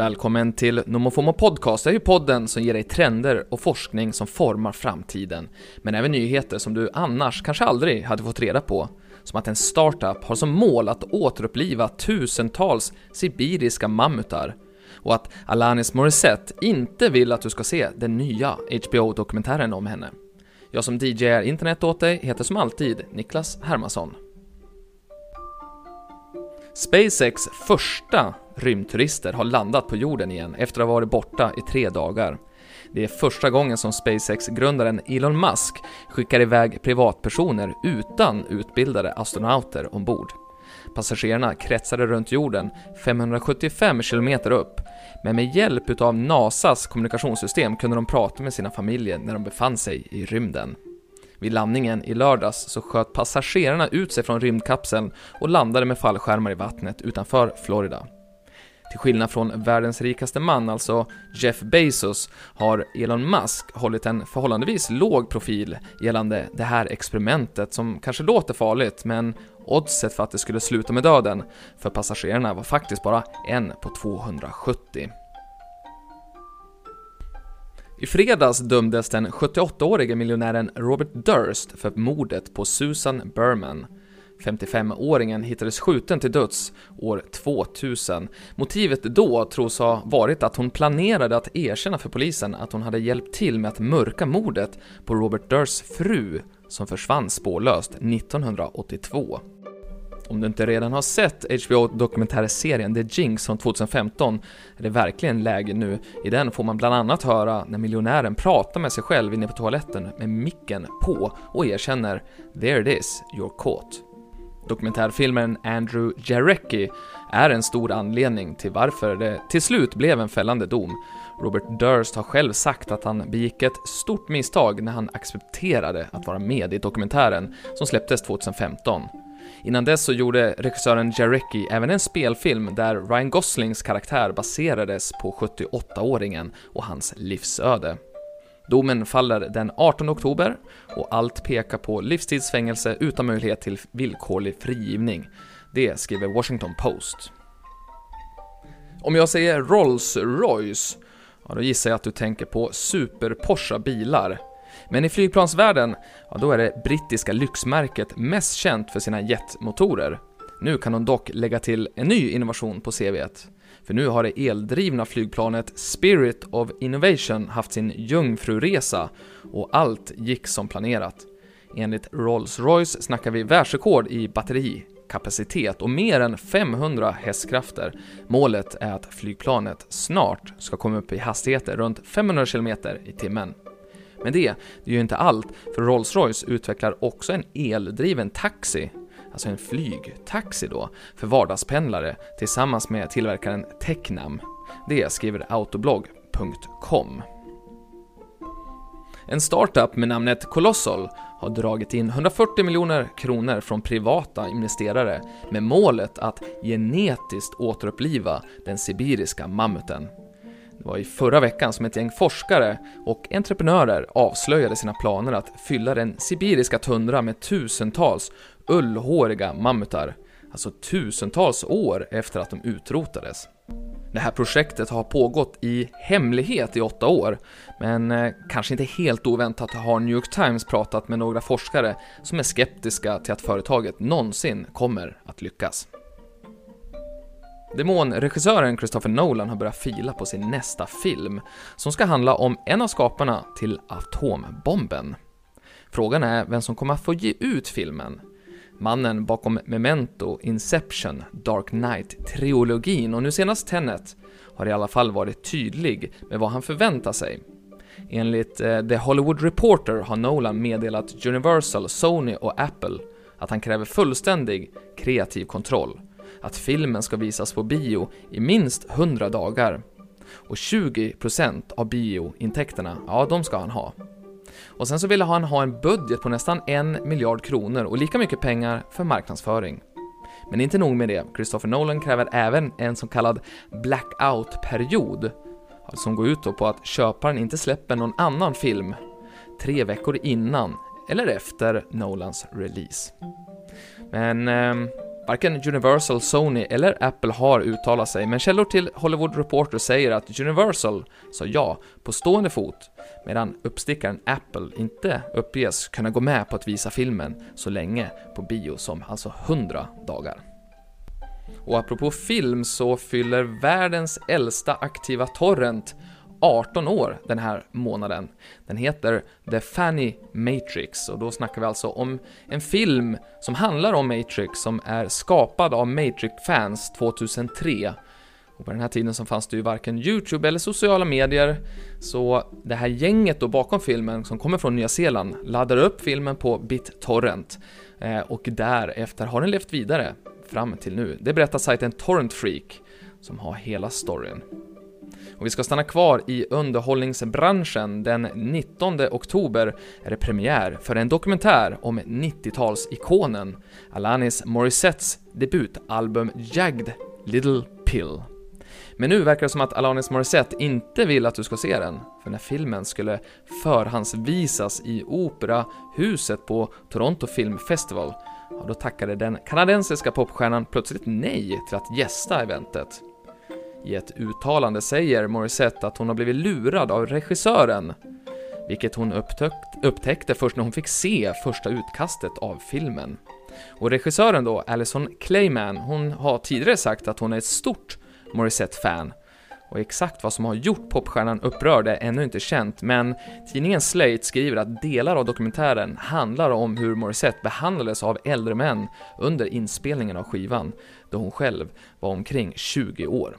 Välkommen till Nomofomo Podcast, det är ju podden som ger dig trender och forskning som formar framtiden. Men även nyheter som du annars kanske aldrig hade fått reda på. Som att en startup har som mål att återuppliva tusentals sibiriska mammutar. Och att Alanis Morissette inte vill att du ska se den nya HBO-dokumentären om henne. Jag som DJar internet åt dig heter som alltid Niklas Hermansson. SpaceX första rymdturister har landat på jorden igen efter att ha varit borta i tre dagar. Det är första gången som SpaceX-grundaren Elon Musk skickar iväg privatpersoner utan utbildade astronauter ombord. Passagerarna kretsade runt jorden 575 km upp, men med hjälp utav NASAs kommunikationssystem kunde de prata med sina familjer när de befann sig i rymden. Vid landningen i lördags så sköt passagerarna ut sig från rymdkapseln och landade med fallskärmar i vattnet utanför Florida. Till skillnad från världens rikaste man, alltså Jeff Bezos, har Elon Musk hållit en förhållandevis låg profil gällande det här experimentet som kanske låter farligt, men oddset för att det skulle sluta med döden för passagerarna var faktiskt bara en på 270. I fredags dömdes den 78-årige miljonären Robert Durst för mordet på Susan Berman. 55-åringen hittades skjuten till döds år 2000. Motivet då tros ha varit att hon planerade att erkänna för polisen att hon hade hjälpt till med att mörka mordet på Robert Durs fru som försvann spårlöst 1982. Om du inte redan har sett HBO-dokumentärserien The Jinx från 2015 är det verkligen läge nu. I den får man bland annat höra när miljonären pratar med sig själv inne på toaletten med micken på och erkänner “There it is, you're caught”. Dokumentärfilmen Andrew Jarecki är en stor anledning till varför det till slut blev en fällande dom. Robert Durst har själv sagt att han begick ett stort misstag när han accepterade att vara med i dokumentären som släpptes 2015. Innan dess så gjorde regissören Jarecki även en spelfilm där Ryan Goslings karaktär baserades på 78-åringen och hans livsöde. Domen faller den 18 oktober och allt pekar på livstidsfängelse utan möjlighet till villkorlig frigivning. Det skriver Washington Post. Om jag säger Rolls-Royce, ja då gissar jag att du tänker på super-Porsche bilar. Men i flygplansvärlden, ja då är det brittiska lyxmärket mest känt för sina jetmotorer. Nu kan de dock lägga till en ny innovation på CVet. För nu har det eldrivna flygplanet Spirit of Innovation haft sin jungfruresa och allt gick som planerat. Enligt Rolls-Royce snackar vi världsrekord i batterikapacitet och mer än 500 hästkrafter. Målet är att flygplanet snart ska komma upp i hastigheter runt 500 km i timmen. Men det, det är ju inte allt, för Rolls-Royce utvecklar också en eldriven taxi alltså en flygtaxi då, för vardagspendlare tillsammans med tillverkaren Tecnam. Det skriver autoblog.com. En startup med namnet Colossal har dragit in 140 miljoner kronor från privata investerare med målet att genetiskt återuppliva den sibiriska mammuten. Det var i förra veckan som ett gäng forskare och entreprenörer avslöjade sina planer att fylla den sibiriska tundra med tusentals ullhåriga mammutar, alltså tusentals år efter att de utrotades. Det här projektet har pågått i hemlighet i åtta år, men eh, kanske inte helt oväntat har New York Times pratat med några forskare som är skeptiska till att företaget någonsin kommer att lyckas. Demonregissören Christopher Nolan har börjat fila på sin nästa film, som ska handla om en av skaparna till atombomben. Frågan är vem som kommer att få ge ut filmen, Mannen bakom Memento, Inception, Dark Knight-trilogin och nu senast Tenet har i alla fall varit tydlig med vad han förväntar sig. Enligt eh, The Hollywood Reporter har Nolan meddelat Universal, Sony och Apple att han kräver fullständig kreativ kontroll, att filmen ska visas på bio i minst 100 dagar och 20% av biointäkterna, ja de ska han ha. Och sen så ville han ha en budget på nästan en miljard kronor och lika mycket pengar för marknadsföring. Men inte nog med det, Christopher Nolan kräver även en så kallad blackout-period, alltså som går ut på att köparen inte släpper någon annan film tre veckor innan eller efter Nolans release. Men eh, varken Universal, Sony eller Apple har uttalat sig, men källor till Hollywood Reporter säger att Universal sa ja på stående fot, medan uppstickaren Apple inte uppges kunna gå med på att visa filmen så länge på bio som alltså 100 dagar. Och apropå film så fyller världens äldsta aktiva torrent 18 år den här månaden. Den heter The Fanny Matrix och då snackar vi alltså om en film som handlar om Matrix som är skapad av Matrix-fans 2003. Och på den här tiden så fanns det ju varken YouTube eller sociala medier, så det här gänget då bakom filmen som kommer från Nya Zeeland laddar upp filmen på BitTorrent eh, och därefter har den levt vidare fram till nu. Det berättar sajten Torrent Freak som har hela storyn. Och vi ska stanna kvar i underhållningsbranschen. Den 19 oktober är det premiär för en dokumentär om 90-talsikonen Alanis Morissettes debutalbum Jagged Little Pill. Men nu verkar det som att Alanis Morissette inte vill att du ska se den, för när filmen skulle förhandsvisas i Operahuset på Toronto Film Festival, ja, då tackade den kanadensiska popstjärnan plötsligt nej till att gästa eventet. I ett uttalande säger Morissette att hon har blivit lurad av regissören, vilket hon upptäckt, upptäckte först när hon fick se första utkastet av filmen. Och regissören då, Alison Clayman, hon har tidigare sagt att hon är ett stort Morissette-fan. Och exakt vad som har gjort popstjärnan upprörd är ännu inte känt, men tidningen Slate skriver att delar av dokumentären handlar om hur Morissette behandlades av äldre män under inspelningen av skivan, då hon själv var omkring 20 år.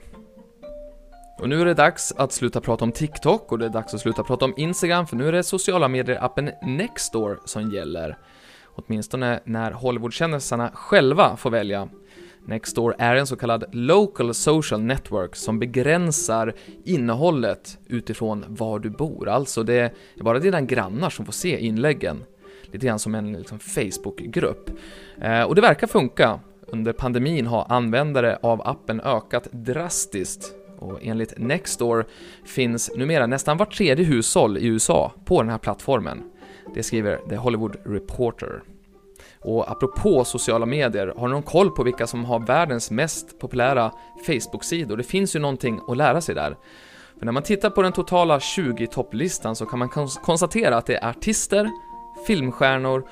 Och nu är det dags att sluta prata om TikTok och det är dags att sluta prata om Instagram för nu är det sociala medier-appen Nextdoor som gäller. Åtminstone när Hollywoodkändisarna själva får välja. Nextdoor är en så kallad Local Social Network som begränsar innehållet utifrån var du bor. Alltså det är bara dina grannar som får se inläggen. Lite grann som en liksom, Facebookgrupp. Eh, och det verkar funka. Under pandemin har användare av appen ökat drastiskt och enligt Nextdoor finns numera nästan vart tredje hushåll i USA på den här plattformen. Det skriver The Hollywood Reporter. Och apropå sociala medier, har du någon koll på vilka som har världens mest populära Facebook-sidor? Det finns ju någonting att lära sig där. För när man tittar på den totala 20-topplistan så kan man konstatera att det är artister, filmstjärnor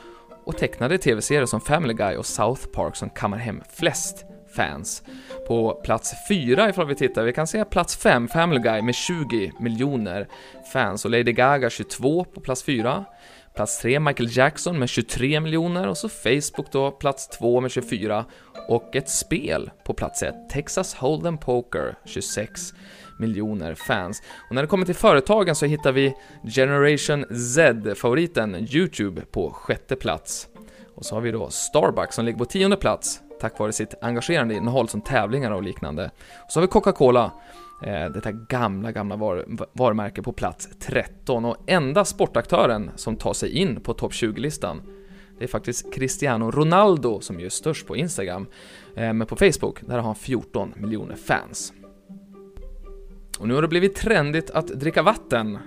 och tecknade tv-serier som Family Guy och South Park som kammar hem flest fans. På plats 4 ifall vi tittar, vi kan se plats 5, Family Guy med 20 miljoner fans och Lady Gaga 22 på plats 4. Plats 3 Michael Jackson med 23 miljoner och så Facebook då plats 2 med 24 och ett spel på plats 1, Texas Hold'em Poker 26 miljoner fans. Och när det kommer till företagen så hittar vi Generation Z-favoriten YouTube på sjätte plats. Och så har vi då Starbucks som ligger på tionde plats tack vare sitt engagerande innehåll som tävlingar och liknande. Och så har vi Coca-Cola, eh, detta gamla, gamla var varumärke på plats 13 och enda sportaktören som tar sig in på topp 20-listan det är faktiskt Cristiano Ronaldo som är störst på Instagram, eh, men på Facebook, där har han 14 miljoner fans. Och nu har det blivit trendigt att dricka vatten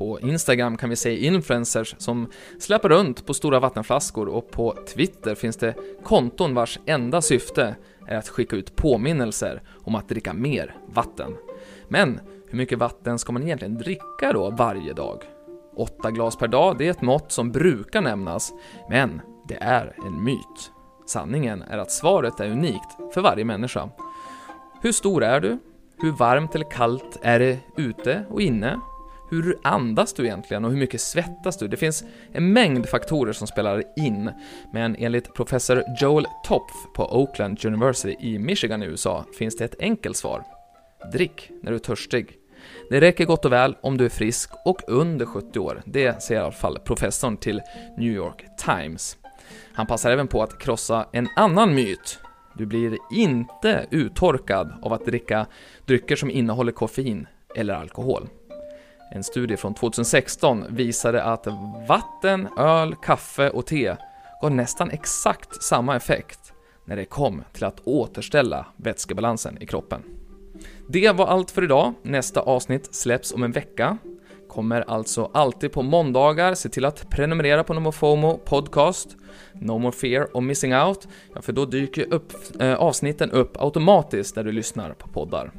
på Instagram kan vi se influencers som släpper runt på stora vattenflaskor och på Twitter finns det konton vars enda syfte är att skicka ut påminnelser om att dricka mer vatten. Men hur mycket vatten ska man egentligen dricka då varje dag? 8 glas per dag, det är ett mått som brukar nämnas, men det är en myt. Sanningen är att svaret är unikt för varje människa. Hur stor är du? Hur varmt eller kallt är det ute och inne? Hur andas du egentligen och hur mycket svettas du? Det finns en mängd faktorer som spelar in, men enligt professor Joel Topf på Oakland University i Michigan i USA finns det ett enkelt svar. Drick när du är törstig. Det räcker gott och väl om du är frisk och under 70 år. Det säger i alla fall professorn till New York Times. Han passar även på att krossa en annan myt. Du blir inte uttorkad av att dricka drycker som innehåller koffein eller alkohol. En studie från 2016 visade att vatten, öl, kaffe och te gav nästan exakt samma effekt när det kom till att återställa vätskebalansen i kroppen. Det var allt för idag. Nästa avsnitt släpps om en vecka. Kommer alltså alltid på måndagar. Se till att prenumerera på NomoFomo Podcast, No More Fear och Missing Out, ja, för då dyker upp, eh, avsnitten upp automatiskt där du lyssnar på poddar.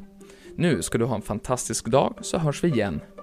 Nu ska du ha en fantastisk dag, så hörs vi igen